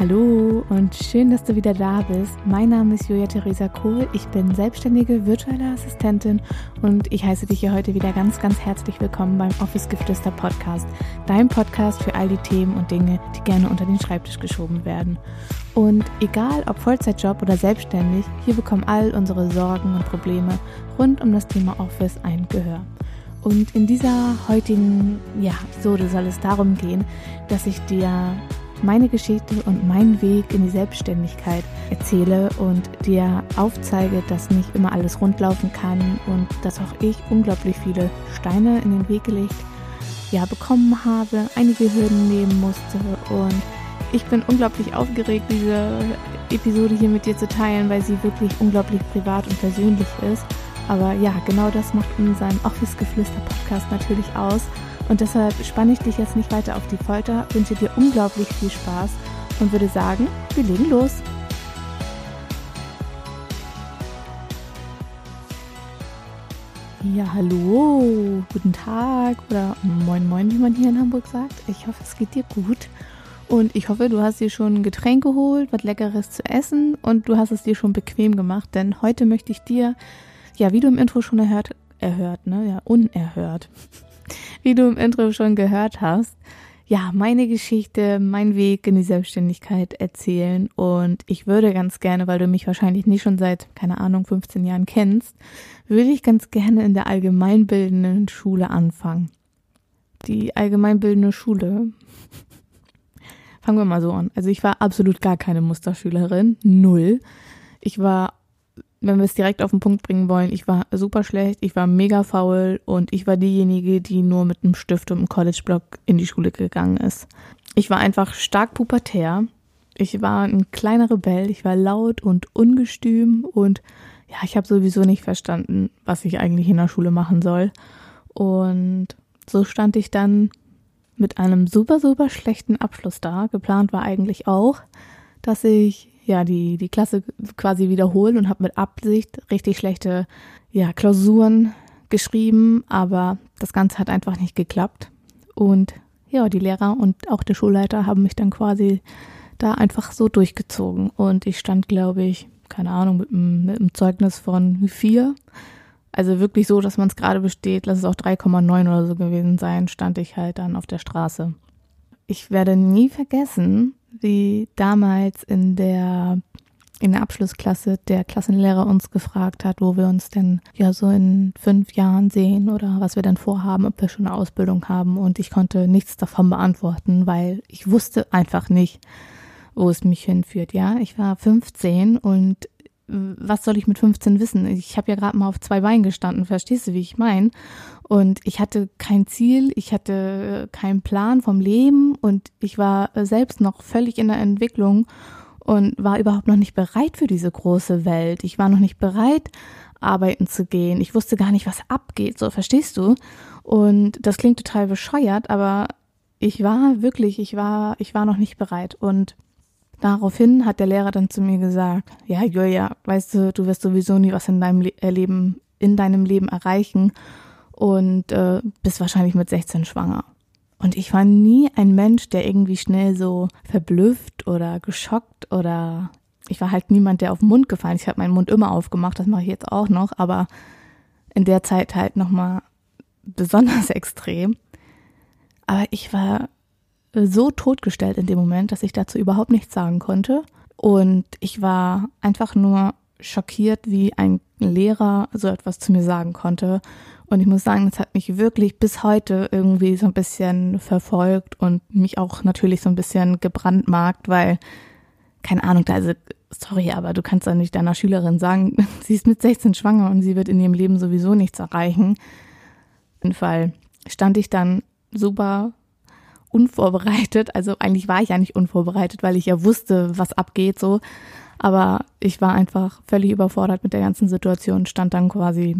Hallo und schön, dass du wieder da bist. Mein Name ist Julia Theresa Kohl. Ich bin selbstständige virtuelle Assistentin und ich heiße dich hier heute wieder ganz, ganz herzlich willkommen beim Office Geflüster Podcast. Dein Podcast für all die Themen und Dinge, die gerne unter den Schreibtisch geschoben werden. Und egal ob Vollzeitjob oder selbstständig, hier bekommen all unsere Sorgen und Probleme rund um das Thema Office ein Gehör. Und in dieser heutigen ja, Episode soll es darum gehen, dass ich dir meine Geschichte und meinen Weg in die Selbstständigkeit erzähle und dir aufzeige, dass nicht immer alles rundlaufen kann und dass auch ich unglaublich viele Steine in den Weg gelegt ja, bekommen habe, einige Hürden nehmen musste und ich bin unglaublich aufgeregt, diese Episode hier mit dir zu teilen, weil sie wirklich unglaublich privat und persönlich ist. Aber ja, genau das macht unseren Office Geflüster Podcast natürlich aus. Und deshalb spanne ich dich jetzt nicht weiter auf die Folter, wünsche dir unglaublich viel Spaß und würde sagen, wir legen los. Ja, hallo, guten Tag oder moin moin, wie man hier in Hamburg sagt. Ich hoffe, es geht dir gut. Und ich hoffe, du hast dir schon ein Getränk geholt, was Leckeres zu essen und du hast es dir schon bequem gemacht, denn heute möchte ich dir, ja, wie du im Intro schon erhört, erhört, ne, ja, unerhört, wie du im Intro schon gehört hast, ja, meine Geschichte, mein Weg in die Selbstständigkeit erzählen. Und ich würde ganz gerne, weil du mich wahrscheinlich nicht schon seit, keine Ahnung, 15 Jahren kennst, würde ich ganz gerne in der allgemeinbildenden Schule anfangen. Die allgemeinbildende Schule. Fangen wir mal so an. Also ich war absolut gar keine Musterschülerin. Null. Ich war wenn wir es direkt auf den Punkt bringen wollen, ich war super schlecht, ich war mega faul und ich war diejenige, die nur mit einem Stift und einem College-Block in die Schule gegangen ist. Ich war einfach stark pubertär. Ich war ein kleiner Rebell, ich war laut und ungestüm und ja, ich habe sowieso nicht verstanden, was ich eigentlich in der Schule machen soll. Und so stand ich dann mit einem super, super schlechten Abschluss da. Geplant war eigentlich auch, dass ich ja die, die Klasse quasi wiederholen und habe mit Absicht richtig schlechte ja, Klausuren geschrieben, aber das Ganze hat einfach nicht geklappt. Und ja, die Lehrer und auch der Schulleiter haben mich dann quasi da einfach so durchgezogen. Und ich stand, glaube ich, keine Ahnung, mit einem, mit einem Zeugnis von vier. Also wirklich so, dass man es gerade besteht, lass es auch 3,9 oder so gewesen sein, stand ich halt dann auf der Straße. Ich werde nie vergessen, wie damals in der in der Abschlussklasse der Klassenlehrer uns gefragt hat, wo wir uns denn ja so in fünf Jahren sehen oder was wir denn vorhaben, ob wir schon eine Ausbildung haben. Und ich konnte nichts davon beantworten, weil ich wusste einfach nicht, wo es mich hinführt. Ja, ich war 15 und was soll ich mit 15 wissen? Ich habe ja gerade mal auf zwei Beinen gestanden, verstehst du, wie ich meine? Und ich hatte kein Ziel, ich hatte keinen Plan vom Leben und ich war selbst noch völlig in der Entwicklung und war überhaupt noch nicht bereit für diese große Welt. Ich war noch nicht bereit, arbeiten zu gehen. Ich wusste gar nicht, was abgeht, so verstehst du? Und das klingt total bescheuert, aber ich war wirklich, ich war, ich war noch nicht bereit und Daraufhin hat der Lehrer dann zu mir gesagt, ja, Julia, weißt du, du wirst sowieso nie was in deinem Le äh, Leben, in deinem Leben erreichen und äh, bist wahrscheinlich mit 16 schwanger. Und ich war nie ein Mensch, der irgendwie schnell so verblüfft oder geschockt oder ich war halt niemand, der auf den Mund gefallen ist. Ich habe meinen Mund immer aufgemacht, das mache ich jetzt auch noch, aber in der Zeit halt nochmal besonders extrem. Aber ich war so totgestellt in dem Moment, dass ich dazu überhaupt nichts sagen konnte. Und ich war einfach nur schockiert, wie ein Lehrer so etwas zu mir sagen konnte. Und ich muss sagen, das hat mich wirklich bis heute irgendwie so ein bisschen verfolgt und mich auch natürlich so ein bisschen gebrandmarkt, weil, keine Ahnung, also, sorry, aber du kannst ja nicht deiner Schülerin sagen, sie ist mit 16 schwanger und sie wird in ihrem Leben sowieso nichts erreichen. Auf jeden Fall stand ich dann super unvorbereitet. Also eigentlich war ich ja nicht unvorbereitet, weil ich ja wusste, was abgeht so. Aber ich war einfach völlig überfordert mit der ganzen Situation, stand dann quasi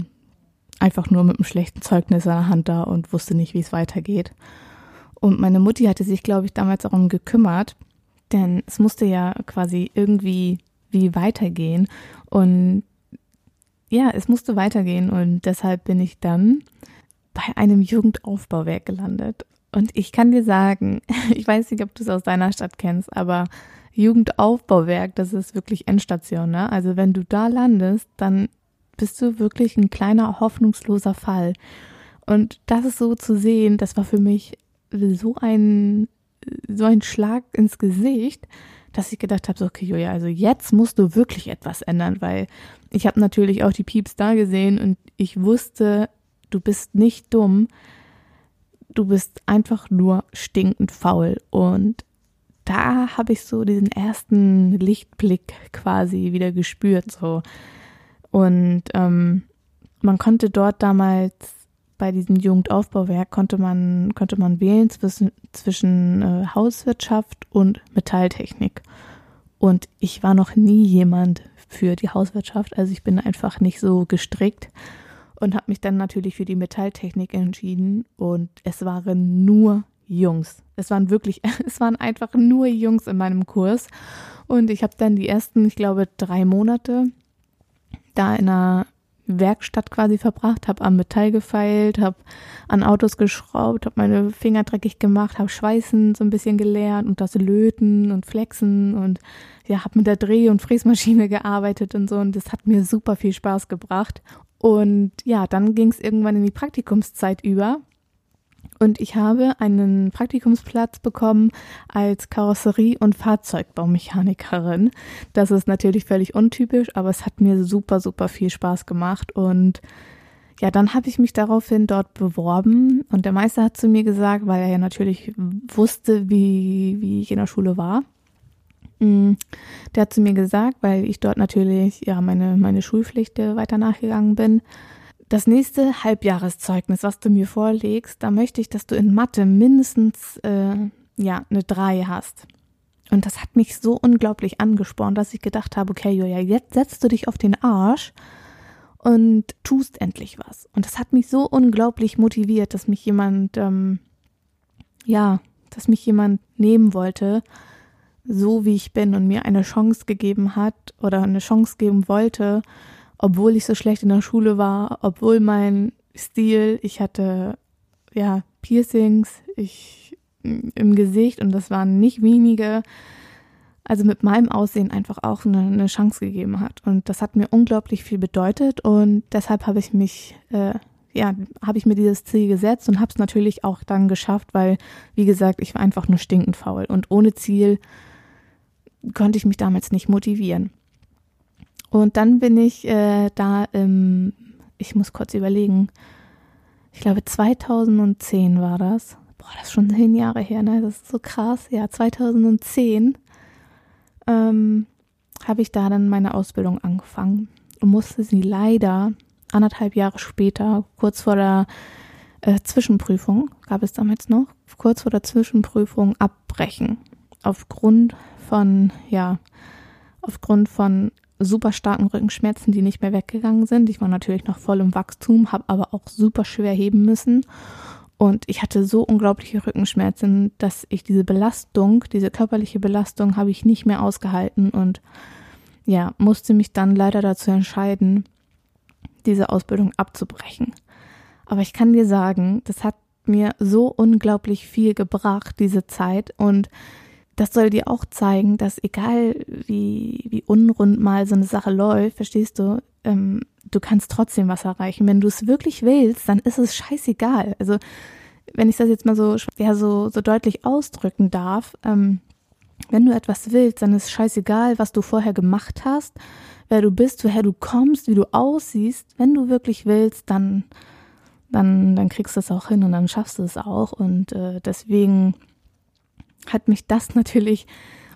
einfach nur mit einem schlechten Zeugnis in der Hand da und wusste nicht, wie es weitergeht. Und meine Mutti hatte sich, glaube ich, damals darum gekümmert, denn es musste ja quasi irgendwie wie weitergehen. Und ja, es musste weitergehen und deshalb bin ich dann bei einem Jugendaufbauwerk gelandet. Und ich kann dir sagen, ich weiß nicht, ob du es aus deiner Stadt kennst, aber Jugendaufbauwerk, das ist wirklich Endstation, ne? Also wenn du da landest, dann bist du wirklich ein kleiner hoffnungsloser Fall. Und das ist so zu sehen, das war für mich so ein so ein Schlag ins Gesicht, dass ich gedacht habe, so, okay, Julia, also jetzt musst du wirklich etwas ändern, weil ich habe natürlich auch die Pieps da gesehen und ich wusste, du bist nicht dumm, du bist einfach nur stinkend faul. Und da habe ich so diesen ersten Lichtblick quasi wieder gespürt, so. Und ähm, man konnte dort damals bei diesem Jugendaufbauwerk konnte man, konnte man wählen zwischen, zwischen äh, Hauswirtschaft und Metalltechnik. Und ich war noch nie jemand für die Hauswirtschaft, also ich bin einfach nicht so gestrickt und habe mich dann natürlich für die Metalltechnik entschieden und es waren nur Jungs. Es waren wirklich, es waren einfach nur Jungs in meinem Kurs und ich habe dann die ersten, ich glaube, drei Monate da in einer Werkstatt quasi verbracht, habe am Metall gefeilt, habe an Autos geschraubt, habe meine Finger dreckig gemacht, habe Schweißen so ein bisschen gelernt und das Löten und Flexen und ja, habe mit der Dreh- und Fräsmaschine gearbeitet und so und das hat mir super viel Spaß gebracht. Und ja, dann ging es irgendwann in die Praktikumszeit über und ich habe einen Praktikumsplatz bekommen als Karosserie- und Fahrzeugbaumechanikerin. Das ist natürlich völlig untypisch, aber es hat mir super, super viel Spaß gemacht. Und ja, dann habe ich mich daraufhin dort beworben und der Meister hat zu mir gesagt, weil er ja natürlich wusste, wie, wie ich in der Schule war. Mm, der hat zu mir gesagt, weil ich dort natürlich ja meine, meine Schulpflicht weiter nachgegangen bin, das nächste Halbjahreszeugnis, was du mir vorlegst, da möchte ich, dass du in Mathe mindestens äh, ja eine 3 hast. Und das hat mich so unglaublich angespornt, dass ich gedacht habe, okay, Julia, jetzt setzt du dich auf den Arsch und tust endlich was. Und das hat mich so unglaublich motiviert, dass mich jemand, ähm, ja, dass mich jemand nehmen wollte, so wie ich bin und mir eine Chance gegeben hat oder eine Chance geben wollte, obwohl ich so schlecht in der Schule war, obwohl mein Stil, ich hatte ja Piercings, ich im Gesicht und das waren nicht wenige, also mit meinem Aussehen einfach auch eine, eine Chance gegeben hat. Und das hat mir unglaublich viel bedeutet und deshalb habe ich mich, äh, ja, habe ich mir dieses Ziel gesetzt und habe es natürlich auch dann geschafft, weil, wie gesagt, ich war einfach nur stinkend faul und ohne Ziel konnte ich mich damals nicht motivieren. Und dann bin ich äh, da im, ich muss kurz überlegen, ich glaube 2010 war das. Boah, das ist schon zehn Jahre her, ne? Das ist so krass. Ja, 2010 ähm, habe ich da dann meine Ausbildung angefangen und musste sie leider anderthalb Jahre später, kurz vor der äh, Zwischenprüfung, gab es damals noch, kurz vor der Zwischenprüfung abbrechen. Aufgrund von, ja, aufgrund von super starken Rückenschmerzen, die nicht mehr weggegangen sind. Ich war natürlich noch voll im Wachstum, habe aber auch super schwer heben müssen. Und ich hatte so unglaubliche Rückenschmerzen, dass ich diese Belastung, diese körperliche Belastung, habe ich nicht mehr ausgehalten und ja, musste mich dann leider dazu entscheiden, diese Ausbildung abzubrechen. Aber ich kann dir sagen, das hat mir so unglaublich viel gebracht, diese Zeit. Und das soll dir auch zeigen, dass egal wie, wie unrund mal so eine Sache läuft, verstehst du, ähm, du kannst trotzdem was erreichen. Wenn du es wirklich willst, dann ist es scheißegal. Also wenn ich das jetzt mal so, ja, so, so deutlich ausdrücken darf, ähm, wenn du etwas willst, dann ist scheißegal, was du vorher gemacht hast, wer du bist, woher du kommst, wie du aussiehst. Wenn du wirklich willst, dann, dann, dann kriegst du es auch hin und dann schaffst du es auch. Und äh, deswegen hat mich das natürlich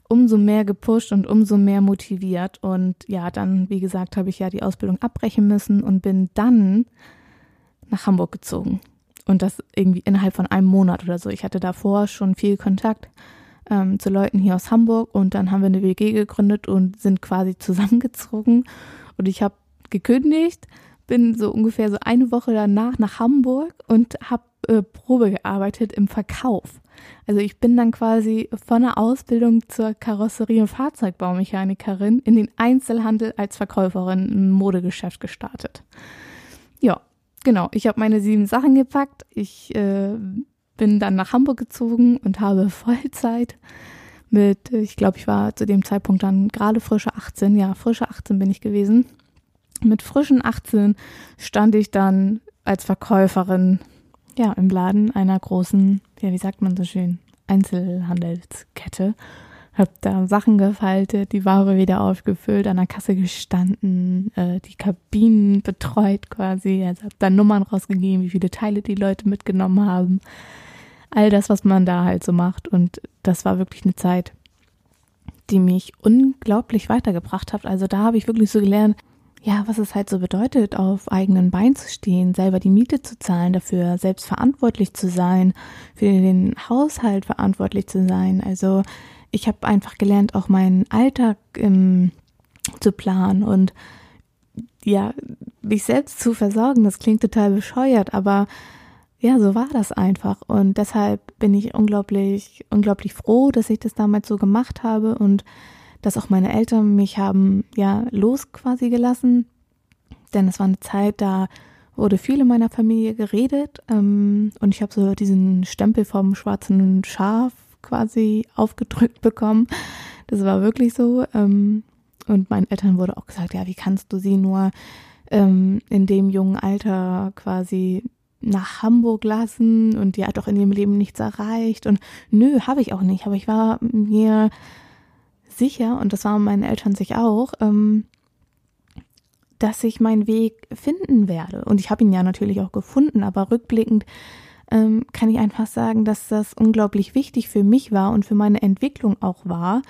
umso mehr gepusht und umso mehr motiviert. Und ja, dann, wie gesagt, habe ich ja die Ausbildung abbrechen müssen und bin dann nach Hamburg gezogen. Und das irgendwie innerhalb von einem Monat oder so. Ich hatte davor schon viel Kontakt ähm, zu Leuten hier aus Hamburg und dann haben wir eine WG gegründet und sind quasi zusammengezogen. Und ich habe gekündigt, bin so ungefähr so eine Woche danach nach Hamburg und habe äh, Probe gearbeitet im Verkauf. Also ich bin dann quasi von der Ausbildung zur Karosserie- und Fahrzeugbaumechanikerin in den Einzelhandel als Verkäuferin im Modegeschäft gestartet. Ja, genau. Ich habe meine sieben Sachen gepackt. Ich äh, bin dann nach Hamburg gezogen und habe Vollzeit mit, ich glaube, ich war zu dem Zeitpunkt dann gerade frische 18, ja, frische 18 bin ich gewesen. Mit frischen 18 stand ich dann als Verkäuferin, ja, im Laden einer großen, ja, wie sagt man so schön, Einzelhandelskette. Hab da Sachen gefaltet, die Ware wieder aufgefüllt, an der Kasse gestanden, äh, die Kabinen betreut quasi, also hab da Nummern rausgegeben, wie viele Teile die Leute mitgenommen haben. All das, was man da halt so macht. Und das war wirklich eine Zeit, die mich unglaublich weitergebracht hat. Also da habe ich wirklich so gelernt, ja, was es halt so bedeutet, auf eigenen Beinen zu stehen, selber die Miete zu zahlen, dafür selbst verantwortlich zu sein, für den Haushalt verantwortlich zu sein. Also ich habe einfach gelernt, auch meinen Alltag ähm, zu planen und ja, mich selbst zu versorgen. Das klingt total bescheuert, aber ja, so war das einfach. Und deshalb bin ich unglaublich, unglaublich froh, dass ich das damals so gemacht habe und dass auch meine Eltern mich haben ja los quasi gelassen. Denn es war eine Zeit, da wurde viel in meiner Familie geredet ähm, und ich habe so diesen Stempel vom schwarzen Schaf quasi aufgedrückt bekommen. Das war wirklich so. Ähm, und meinen Eltern wurde auch gesagt, ja, wie kannst du sie nur ähm, in dem jungen Alter quasi nach Hamburg lassen und die hat doch in ihrem Leben nichts erreicht und nö, habe ich auch nicht, aber ich war mir sicher, und das waren meine Eltern sich auch, ähm, dass ich meinen Weg finden werde. Und ich habe ihn ja natürlich auch gefunden, aber rückblickend ähm, kann ich einfach sagen, dass das unglaublich wichtig für mich war und für meine Entwicklung auch war,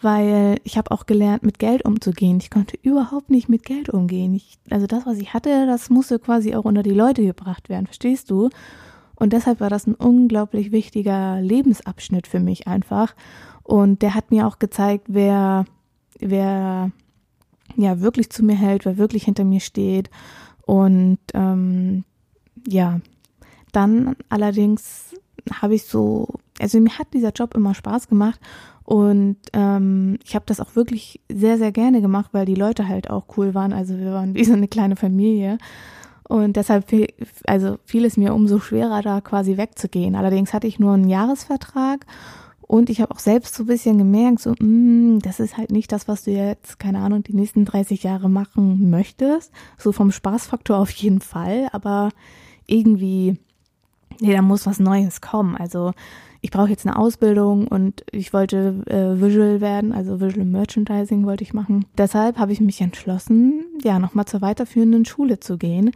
weil ich habe auch gelernt, mit Geld umzugehen. Ich konnte überhaupt nicht mit Geld umgehen. Ich, also das, was ich hatte, das musste quasi auch unter die Leute gebracht werden, verstehst du? Und deshalb war das ein unglaublich wichtiger Lebensabschnitt für mich einfach. Und der hat mir auch gezeigt, wer, wer ja wirklich zu mir hält, wer wirklich hinter mir steht. Und ähm, ja, dann allerdings habe ich so, also mir hat dieser Job immer Spaß gemacht und ähm, ich habe das auch wirklich sehr, sehr gerne gemacht, weil die Leute halt auch cool waren. Also wir waren wie so eine kleine Familie. Und deshalb, also fiel es mir umso schwerer, da quasi wegzugehen. Allerdings hatte ich nur einen Jahresvertrag und ich habe auch selbst so ein bisschen gemerkt, so, mh, mm, das ist halt nicht das, was du jetzt, keine Ahnung, die nächsten 30 Jahre machen möchtest. So vom Spaßfaktor auf jeden Fall, aber irgendwie, nee, da muss was Neues kommen. Also ich brauche jetzt eine Ausbildung und ich wollte äh, Visual werden, also Visual Merchandising wollte ich machen. Deshalb habe ich mich entschlossen, ja, nochmal zur weiterführenden Schule zu gehen.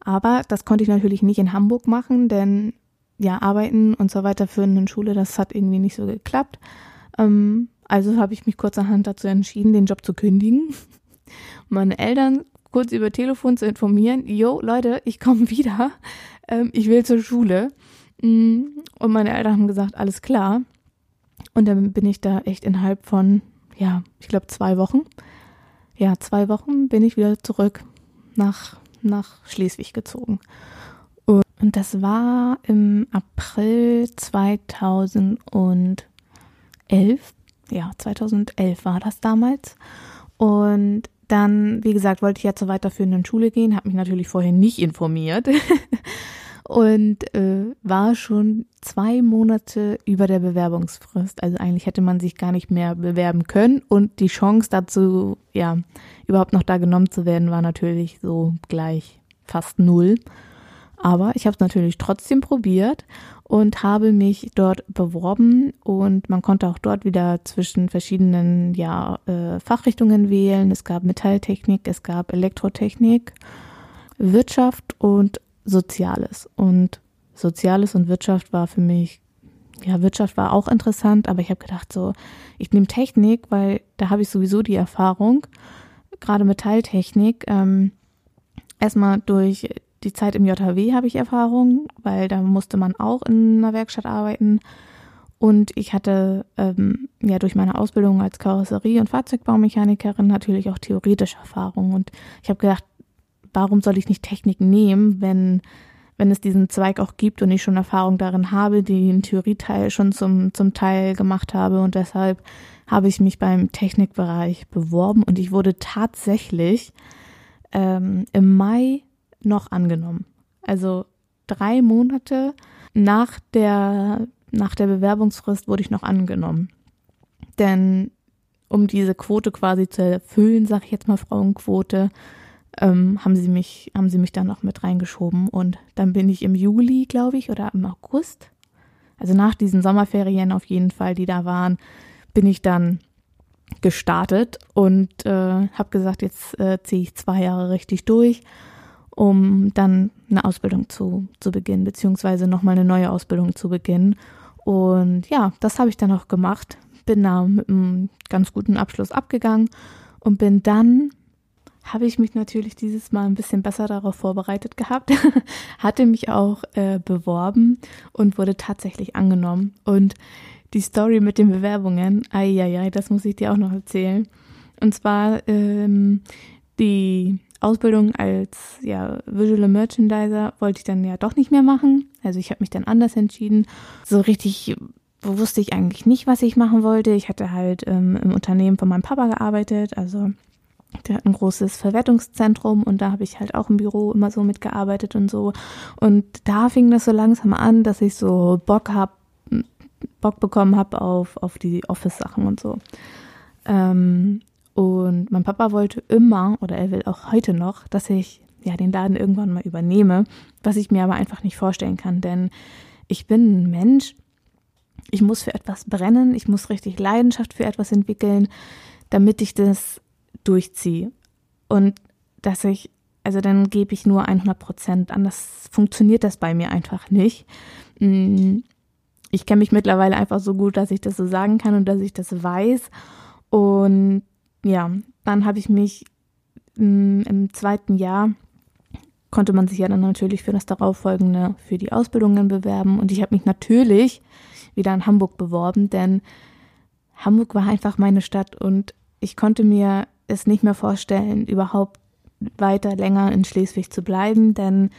Aber das konnte ich natürlich nicht in Hamburg machen, denn ja, arbeiten und zur weiterführenden Schule, das hat irgendwie nicht so geklappt. Ähm, also habe ich mich kurzerhand dazu entschieden, den Job zu kündigen. Meine Eltern kurz über Telefon zu informieren, jo, Leute, ich komme wieder, ähm, ich will zur Schule. Mm, und meine Eltern haben gesagt, alles klar. Und dann bin ich da echt innerhalb von, ja, ich glaube zwei Wochen, ja, zwei Wochen bin ich wieder zurück nach, nach Schleswig gezogen. Und das war im April 2011. Ja, 2011 war das damals. Und dann, wie gesagt, wollte ich ja zur weiterführenden Schule gehen, habe mich natürlich vorher nicht informiert und äh, war schon zwei Monate über der Bewerbungsfrist. Also eigentlich hätte man sich gar nicht mehr bewerben können und die Chance dazu, ja, überhaupt noch da genommen zu werden, war natürlich so gleich fast null. Aber ich habe es natürlich trotzdem probiert und habe mich dort beworben und man konnte auch dort wieder zwischen verschiedenen ja, äh, Fachrichtungen wählen. Es gab Metalltechnik, es gab Elektrotechnik, Wirtschaft und Soziales. Und Soziales und Wirtschaft war für mich, ja, Wirtschaft war auch interessant, aber ich habe gedacht so, ich nehme Technik, weil da habe ich sowieso die Erfahrung, gerade Metalltechnik. Ähm, erstmal durch die Zeit im JHW habe ich Erfahrung, weil da musste man auch in einer Werkstatt arbeiten. Und ich hatte ähm, ja durch meine Ausbildung als Karosserie- und Fahrzeugbaumechanikerin natürlich auch theoretische Erfahrung. Und ich habe gedacht, warum soll ich nicht Technik nehmen, wenn, wenn es diesen Zweig auch gibt und ich schon Erfahrung darin habe, den Theorieteil schon zum, zum Teil gemacht habe. Und deshalb habe ich mich beim Technikbereich beworben und ich wurde tatsächlich ähm, im Mai noch angenommen. Also drei Monate nach der, nach der Bewerbungsfrist wurde ich noch angenommen. Denn um diese Quote quasi zu erfüllen, sage ich jetzt mal Frauenquote, ähm, haben sie mich, haben sie mich dann noch mit reingeschoben. Und dann bin ich im Juli, glaube ich, oder im August, also nach diesen Sommerferien auf jeden Fall, die da waren, bin ich dann gestartet und äh, habe gesagt, jetzt äh, ziehe ich zwei Jahre richtig durch, um dann eine Ausbildung zu, zu beginnen, beziehungsweise nochmal eine neue Ausbildung zu beginnen. Und ja, das habe ich dann auch gemacht. Bin da mit einem ganz guten Abschluss abgegangen und bin dann, habe ich mich natürlich dieses Mal ein bisschen besser darauf vorbereitet gehabt, hatte mich auch äh, beworben und wurde tatsächlich angenommen. Und die Story mit den Bewerbungen, eieiei, das muss ich dir auch noch erzählen. Und zwar ähm, die Ausbildung als ja, Visual Merchandiser wollte ich dann ja doch nicht mehr machen. Also ich habe mich dann anders entschieden. So richtig wusste ich eigentlich nicht, was ich machen wollte. Ich hatte halt ähm, im Unternehmen von meinem Papa gearbeitet, also der hat ein großes Verwertungszentrum und da habe ich halt auch im Büro immer so mitgearbeitet und so. Und da fing das so langsam an, dass ich so Bock hab, Bock bekommen habe auf, auf die Office-Sachen und so. Ähm, und mein Papa wollte immer, oder er will auch heute noch, dass ich ja den Laden irgendwann mal übernehme, was ich mir aber einfach nicht vorstellen kann, denn ich bin ein Mensch, ich muss für etwas brennen, ich muss richtig Leidenschaft für etwas entwickeln, damit ich das durchziehe. Und dass ich, also dann gebe ich nur 100 Prozent, anders funktioniert das bei mir einfach nicht. Mm, ich kenne mich mittlerweile einfach so gut, dass ich das so sagen kann und dass ich das weiß. Und ja, dann habe ich mich mm, im zweiten Jahr konnte man sich ja dann natürlich für das darauffolgende, für die Ausbildungen bewerben. Und ich habe mich natürlich wieder in Hamburg beworben, denn Hamburg war einfach meine Stadt und ich konnte mir es nicht mehr vorstellen, überhaupt weiter länger in Schleswig zu bleiben, denn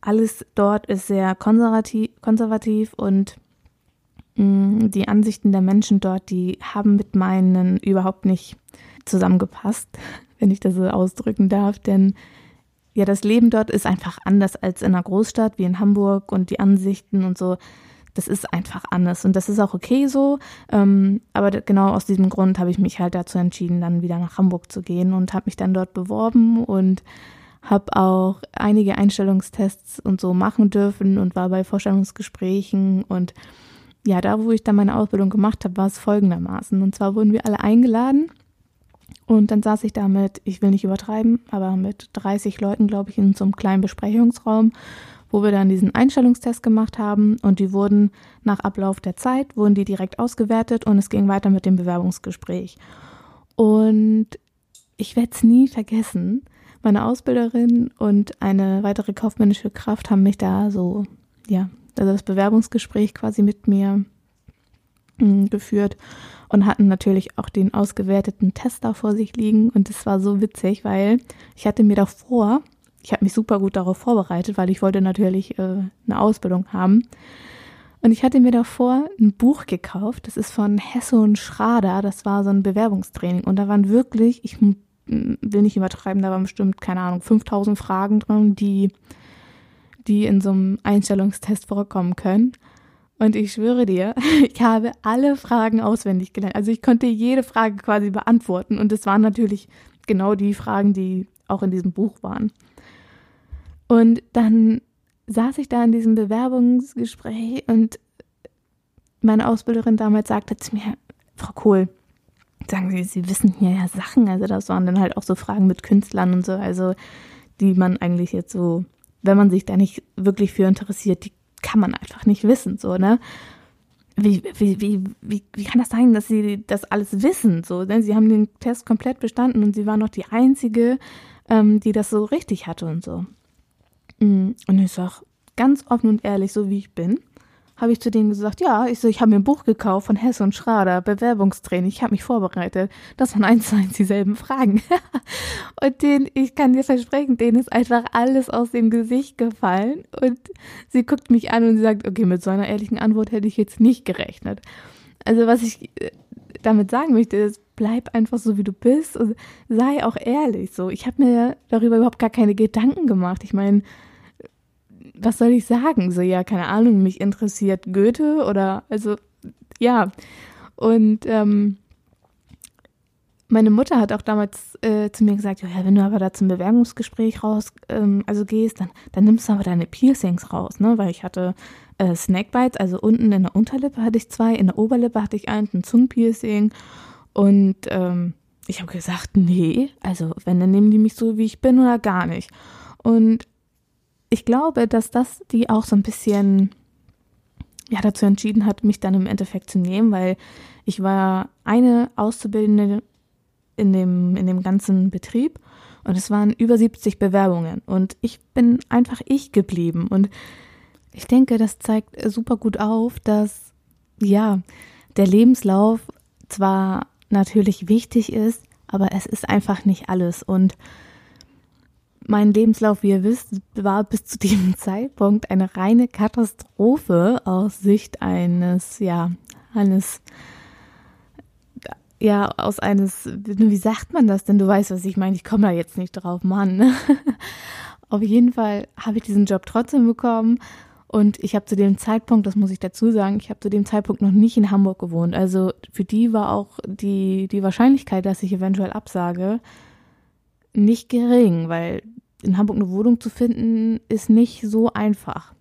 alles dort ist sehr konservativ, konservativ und Mm, die Ansichten der Menschen dort, die haben mit meinen überhaupt nicht zusammengepasst, wenn ich das so ausdrücken darf, denn ja, das Leben dort ist einfach anders als in einer Großstadt wie in Hamburg und die Ansichten und so. Das ist einfach anders und das ist auch okay so. Ähm, aber genau aus diesem Grund habe ich mich halt dazu entschieden, dann wieder nach Hamburg zu gehen und habe mich dann dort beworben und habe auch einige Einstellungstests und so machen dürfen und war bei Vorstellungsgesprächen und ja, da, wo ich dann meine Ausbildung gemacht habe, war es folgendermaßen. Und zwar wurden wir alle eingeladen und dann saß ich da mit, ich will nicht übertreiben, aber mit 30 Leuten, glaube ich, in so einem kleinen Besprechungsraum, wo wir dann diesen Einstellungstest gemacht haben und die wurden nach Ablauf der Zeit, wurden die direkt ausgewertet und es ging weiter mit dem Bewerbungsgespräch. Und ich werde es nie vergessen. Meine Ausbilderin und eine weitere kaufmännische Kraft haben mich da so, ja, also das Bewerbungsgespräch quasi mit mir geführt und hatten natürlich auch den ausgewerteten Test da vor sich liegen. Und es war so witzig, weil ich hatte mir davor, ich habe mich super gut darauf vorbereitet, weil ich wollte natürlich äh, eine Ausbildung haben. Und ich hatte mir davor ein Buch gekauft, das ist von Hesse und Schrader, das war so ein Bewerbungstraining. Und da waren wirklich, ich will nicht übertreiben, da waren bestimmt, keine Ahnung, 5000 Fragen drin, die die in so einem Einstellungstest vorkommen können. Und ich schwöre dir, ich habe alle Fragen auswendig gelernt. Also ich konnte jede Frage quasi beantworten. Und es waren natürlich genau die Fragen, die auch in diesem Buch waren. Und dann saß ich da in diesem Bewerbungsgespräch und meine Ausbilderin damals sagte zu mir, Frau Kohl, sagen Sie, Sie wissen hier ja Sachen. Also das waren dann halt auch so Fragen mit Künstlern und so, also die man eigentlich jetzt so wenn man sich da nicht wirklich für interessiert, die kann man einfach nicht wissen, so, ne? Wie, wie, wie, wie, wie kann das sein, dass sie das alles wissen? So, denn sie haben den Test komplett bestanden und sie war noch die Einzige, ähm, die das so richtig hatte und so. Mm, und ich sag ganz offen und ehrlich, so wie ich bin, habe ich zu denen gesagt, ja, ich so, ich habe mir ein Buch gekauft von Hess und Schrader, Bewerbungstraining, ich habe mich vorbereitet. Das waren eins zu eins dieselben Fragen. und denen, ich kann dir versprechen, denen ist einfach alles aus dem Gesicht gefallen. Und sie guckt mich an und sagt, okay, mit so einer ehrlichen Antwort hätte ich jetzt nicht gerechnet. Also was ich äh, damit sagen möchte, ist, bleib einfach so, wie du bist und sei auch ehrlich. So, ich habe mir darüber überhaupt gar keine Gedanken gemacht. Ich meine, was soll ich sagen? So, ja, keine Ahnung, mich interessiert Goethe oder, also, ja. Und ähm, meine Mutter hat auch damals äh, zu mir gesagt, ja, wenn du aber da zum Bewerbungsgespräch raus, ähm, also gehst, dann, dann nimmst du aber deine Piercings raus, ne? Weil ich hatte äh, Snackbites, also unten in der Unterlippe hatte ich zwei, in der Oberlippe hatte ich eins, ein Zungenpiercing. Und ähm, ich habe gesagt, nee, also wenn, dann nehmen die mich so, wie ich bin oder gar nicht. Und ich glaube, dass das die auch so ein bisschen ja, dazu entschieden hat, mich dann im Endeffekt zu nehmen, weil ich war eine Auszubildende in dem, in dem ganzen Betrieb und es waren über 70 Bewerbungen und ich bin einfach ich geblieben. Und ich denke, das zeigt super gut auf, dass ja, der Lebenslauf zwar natürlich wichtig ist, aber es ist einfach nicht alles. Und mein Lebenslauf, wie ihr wisst, war bis zu diesem Zeitpunkt eine reine Katastrophe aus Sicht eines, ja, eines ja, aus eines, wie sagt man das denn? Du weißt, was ich meine. Ich komme da jetzt nicht drauf, Mann. Auf jeden Fall habe ich diesen Job trotzdem bekommen. Und ich habe zu dem Zeitpunkt, das muss ich dazu sagen, ich habe zu dem Zeitpunkt noch nicht in Hamburg gewohnt. Also für die war auch die, die Wahrscheinlichkeit, dass ich eventuell absage, nicht gering, weil in Hamburg eine Wohnung zu finden, ist nicht so einfach.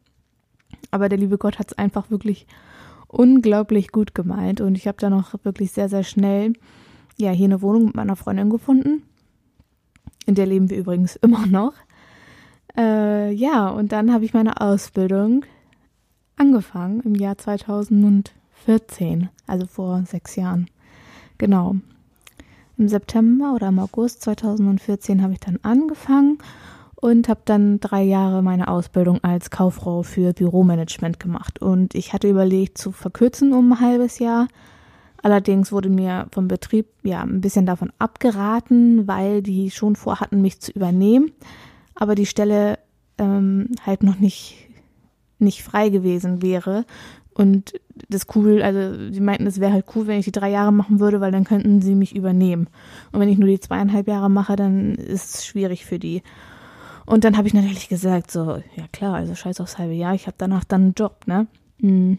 Aber der liebe Gott hat es einfach wirklich unglaublich gut gemeint und ich habe dann auch wirklich sehr, sehr schnell ja hier eine Wohnung mit meiner Freundin gefunden. In der leben wir übrigens immer noch. Äh, ja, und dann habe ich meine Ausbildung angefangen im Jahr 2014, also vor sechs Jahren. Genau. Im September oder im August 2014 habe ich dann angefangen und habe dann drei Jahre meine Ausbildung als Kauffrau für Büromanagement gemacht. Und ich hatte überlegt zu verkürzen um ein halbes Jahr. Allerdings wurde mir vom Betrieb ja ein bisschen davon abgeraten, weil die schon vorhatten, mich zu übernehmen, aber die Stelle ähm, halt noch nicht nicht frei gewesen wäre. Und das cool, also die meinten, es wäre halt cool, wenn ich die drei Jahre machen würde, weil dann könnten sie mich übernehmen. Und wenn ich nur die zweieinhalb Jahre mache, dann ist es schwierig für die. Und dann habe ich natürlich gesagt, so, ja klar, also scheiß aufs halbe Jahr, ich habe danach dann einen Job, ne? Mm.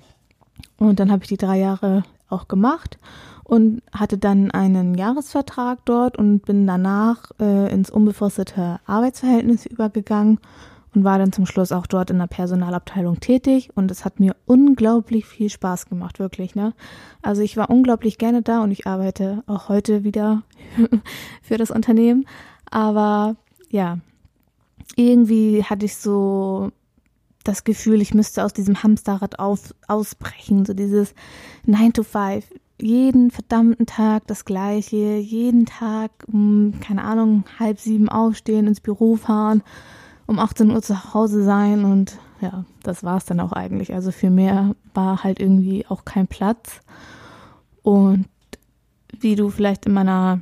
Und dann habe ich die drei Jahre auch gemacht und hatte dann einen Jahresvertrag dort und bin danach äh, ins unbefristete Arbeitsverhältnis übergegangen und war dann zum Schluss auch dort in der Personalabteilung tätig und es hat mir unglaublich viel Spaß gemacht, wirklich, ne? Also ich war unglaublich gerne da und ich arbeite auch heute wieder für das Unternehmen, aber ja, irgendwie hatte ich so das Gefühl, ich müsste aus diesem Hamsterrad auf, ausbrechen. So dieses 9 to 5. Jeden verdammten Tag das Gleiche. Jeden Tag, um, keine Ahnung, halb sieben aufstehen, ins Büro fahren, um 18 Uhr zu Hause sein. Und ja, das war es dann auch eigentlich. Also für mehr war halt irgendwie auch kein Platz. Und wie du vielleicht in meiner,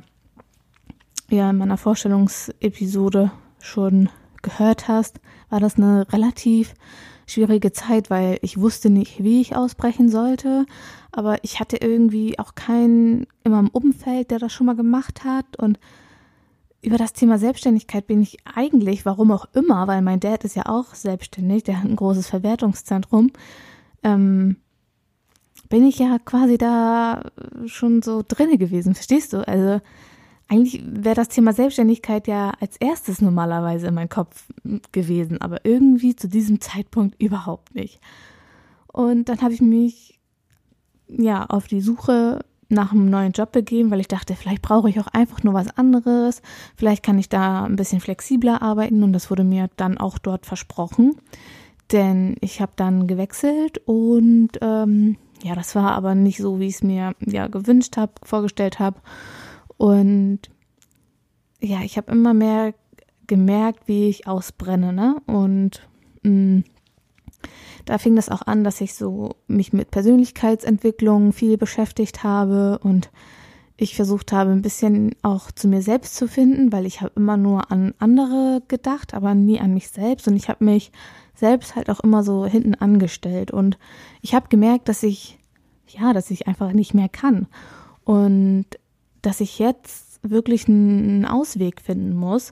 ja, in meiner Vorstellungsepisode schon gehört hast, war das eine relativ schwierige Zeit, weil ich wusste nicht, wie ich ausbrechen sollte, aber ich hatte irgendwie auch keinen in meinem Umfeld, der das schon mal gemacht hat und über das Thema Selbstständigkeit bin ich eigentlich, warum auch immer, weil mein Dad ist ja auch selbstständig, der hat ein großes Verwertungszentrum, ähm, bin ich ja quasi da schon so drinne gewesen, verstehst du? Also eigentlich wäre das Thema Selbstständigkeit ja als erstes normalerweise in meinem Kopf gewesen, aber irgendwie zu diesem Zeitpunkt überhaupt nicht. Und dann habe ich mich ja auf die Suche nach einem neuen Job begeben, weil ich dachte, vielleicht brauche ich auch einfach nur was anderes, vielleicht kann ich da ein bisschen flexibler arbeiten und das wurde mir dann auch dort versprochen, denn ich habe dann gewechselt und ähm, ja, das war aber nicht so, wie ich es mir ja gewünscht habe, vorgestellt habe und ja, ich habe immer mehr gemerkt, wie ich ausbrenne, ne? Und mh, mm, da fing das auch an, dass ich so mich mit Persönlichkeitsentwicklung viel beschäftigt habe und ich versucht habe, ein bisschen auch zu mir selbst zu finden, weil ich habe immer nur an andere gedacht, aber nie an mich selbst. Und ich habe mich selbst halt auch immer so hinten angestellt. Und ich habe gemerkt, dass ich ja, dass ich einfach nicht mehr kann. Und dass ich jetzt wirklich einen Ausweg finden muss,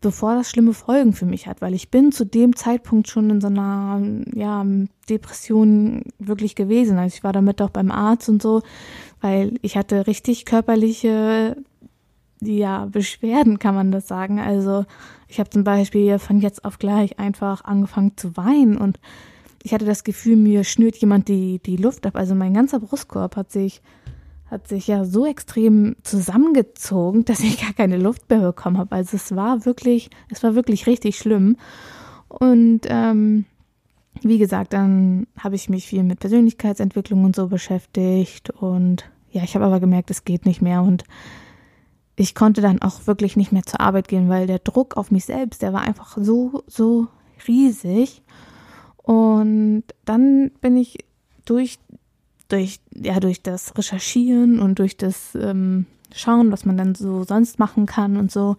bevor das schlimme Folgen für mich hat, weil ich bin zu dem Zeitpunkt schon in so einer ja, Depression wirklich gewesen. Also ich war damit auch beim Arzt und so, weil ich hatte richtig körperliche ja, Beschwerden kann man das sagen. Also ich habe zum Beispiel von jetzt auf gleich einfach angefangen zu weinen und ich hatte das Gefühl, mir schnürt jemand die, die Luft ab. Also mein ganzer Brustkorb hat sich, hat sich ja so extrem zusammengezogen, dass ich gar keine Luft mehr bekommen habe. Also es war wirklich, es war wirklich richtig schlimm. Und ähm, wie gesagt, dann habe ich mich viel mit Persönlichkeitsentwicklung und so beschäftigt und ja, ich habe aber gemerkt, es geht nicht mehr und ich konnte dann auch wirklich nicht mehr zur Arbeit gehen, weil der Druck auf mich selbst, der war einfach so, so riesig. Und dann bin ich durch, durch, ja, durch das Recherchieren und durch das ähm, Schauen, was man dann so sonst machen kann und so,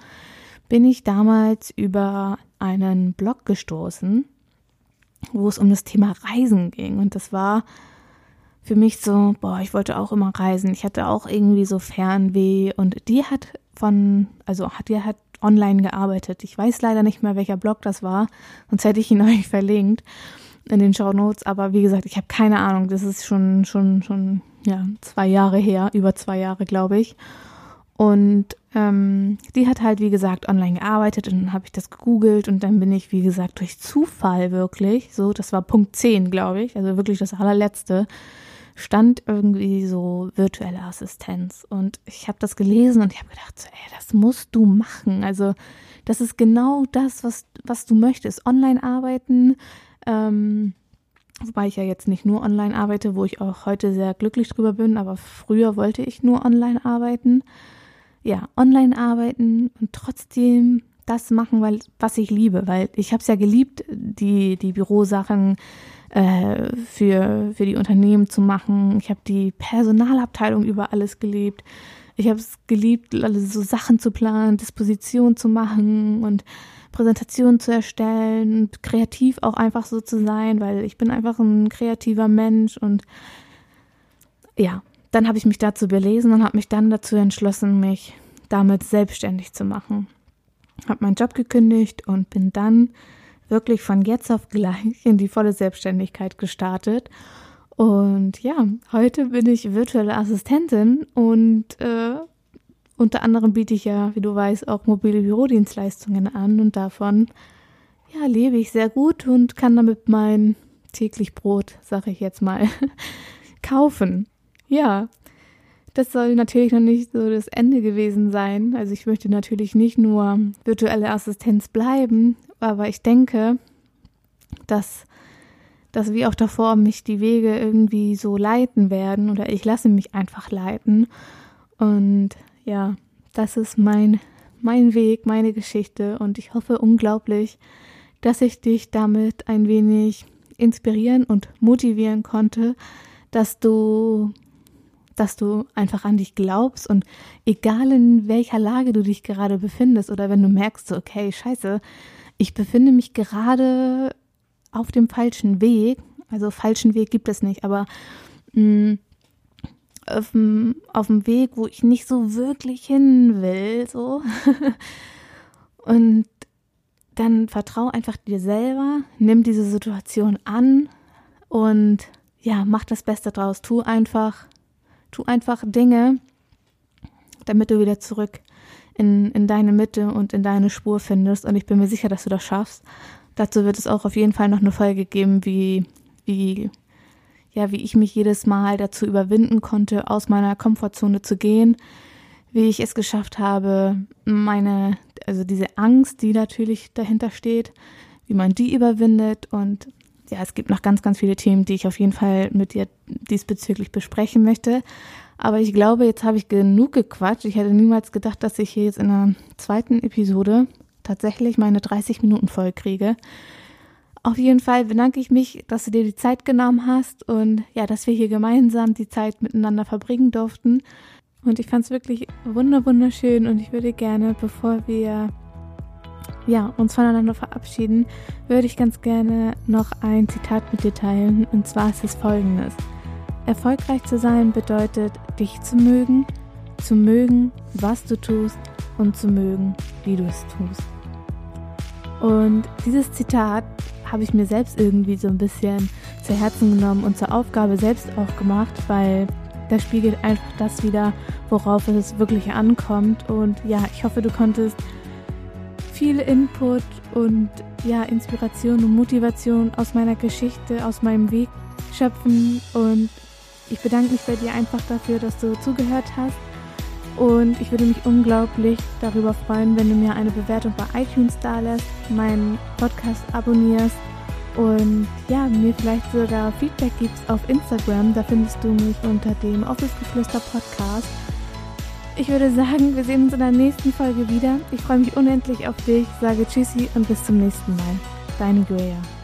bin ich damals über einen Blog gestoßen, wo es um das Thema Reisen ging. Und das war für mich so, boah, ich wollte auch immer reisen. Ich hatte auch irgendwie so Fernweh und die hat von, also hat die hat online gearbeitet. Ich weiß leider nicht mehr, welcher Blog das war, sonst hätte ich ihn euch verlinkt in den Show Notes. Aber wie gesagt, ich habe keine Ahnung. Das ist schon, schon, schon, ja, zwei Jahre her, über zwei Jahre, glaube ich. Und ähm, die hat halt, wie gesagt, online gearbeitet und dann habe ich das gegoogelt und dann bin ich, wie gesagt, durch Zufall wirklich, so, das war Punkt 10, glaube ich, also wirklich das allerletzte, stand irgendwie so virtuelle Assistenz. Und ich habe das gelesen und ich habe gedacht, so, ey, das musst du machen. Also das ist genau das, was, was du möchtest. Online arbeiten, ähm, wobei ich ja jetzt nicht nur online arbeite, wo ich auch heute sehr glücklich drüber bin, aber früher wollte ich nur online arbeiten. Ja, online arbeiten und trotzdem das machen, weil was ich liebe, weil ich habe es ja geliebt, die die Bürosachen äh, für, für die Unternehmen zu machen. Ich habe die Personalabteilung über alles geliebt. Ich habe es geliebt, alle so Sachen zu planen, Disposition zu machen und Präsentationen zu erstellen und kreativ auch einfach so zu sein, weil ich bin einfach ein kreativer Mensch und ja, dann habe ich mich dazu belesen und habe mich dann dazu entschlossen, mich damit selbstständig zu machen. Habe meinen Job gekündigt und bin dann wirklich von jetzt auf gleich in die volle Selbstständigkeit gestartet. Und ja, heute bin ich virtuelle Assistentin und äh, unter anderem biete ich ja, wie du weißt, auch mobile Bürodienstleistungen an und davon ja, lebe ich sehr gut und kann damit mein täglich Brot, sage ich jetzt mal, kaufen. Ja, das soll natürlich noch nicht so das Ende gewesen sein. Also ich möchte natürlich nicht nur virtuelle Assistenz bleiben aber ich denke, dass, dass wie auch davor mich die Wege irgendwie so leiten werden oder ich lasse mich einfach leiten. Und ja, das ist mein, mein Weg, meine Geschichte und ich hoffe unglaublich, dass ich dich damit ein wenig inspirieren und motivieren konnte, dass du dass du einfach an dich glaubst und egal in welcher Lage du dich gerade befindest oder wenn du merkst, okay, scheiße, ich befinde mich gerade auf dem falschen Weg. Also falschen Weg gibt es nicht, aber mh, mm, auf, dem, auf dem Weg, wo ich nicht so wirklich hin will, so. und dann vertrau einfach dir selber, nimm diese Situation an und ja, mach das Beste draus. Tu einfach, tu einfach Dinge, damit du wieder zurück in, in deine Mitte und in deine Spur findest. Und ich bin mir sicher, dass du das schaffst. Dazu wird es auch auf jeden Fall noch eine Folge geben, wie, wie, ja, wie ich mich jedes Mal dazu überwinden konnte, aus meiner Komfortzone zu gehen, wie ich es geschafft habe, meine, also diese Angst, die natürlich dahinter steht, wie man die überwindet und ja, es gibt noch ganz, ganz viele Themen, die ich auf jeden Fall mit dir diesbezüglich besprechen möchte. Aber ich glaube, jetzt habe ich genug gequatscht. Ich hätte niemals gedacht, dass ich hier jetzt in der zweiten Episode tatsächlich meine 30 Minuten voll kriege. Auf jeden Fall bedanke ich mich, dass du dir die Zeit genommen hast und ja, dass wir hier gemeinsam die Zeit miteinander verbringen durften. Und ich fand es wirklich wunderschön und ich würde gerne, bevor wir ja, uns voneinander verabschieden, würde ich ganz gerne noch ein Zitat mit dir teilen. Und zwar ist es folgendes. Erfolgreich zu sein bedeutet, dich zu mögen, zu mögen, was du tust und zu mögen, wie du es tust. Und dieses Zitat habe ich mir selbst irgendwie so ein bisschen zu Herzen genommen und zur Aufgabe selbst auch gemacht, weil das spiegelt einfach das wieder, worauf es wirklich ankommt. Und ja, ich hoffe, du konntest viel Input und ja, Inspiration und Motivation aus meiner Geschichte, aus meinem Weg schöpfen. Und ich bedanke mich bei dir einfach dafür, dass du zugehört hast. Und ich würde mich unglaublich darüber freuen, wenn du mir eine Bewertung bei iTunes da lässt, meinen Podcast abonnierst und ja, mir vielleicht sogar Feedback gibst auf Instagram. Da findest du mich unter dem Office Geflüster Podcast. Ich würde sagen, wir sehen uns in der nächsten Folge wieder. Ich freue mich unendlich auf dich, sage Tschüssi und bis zum nächsten Mal. Deine Guea.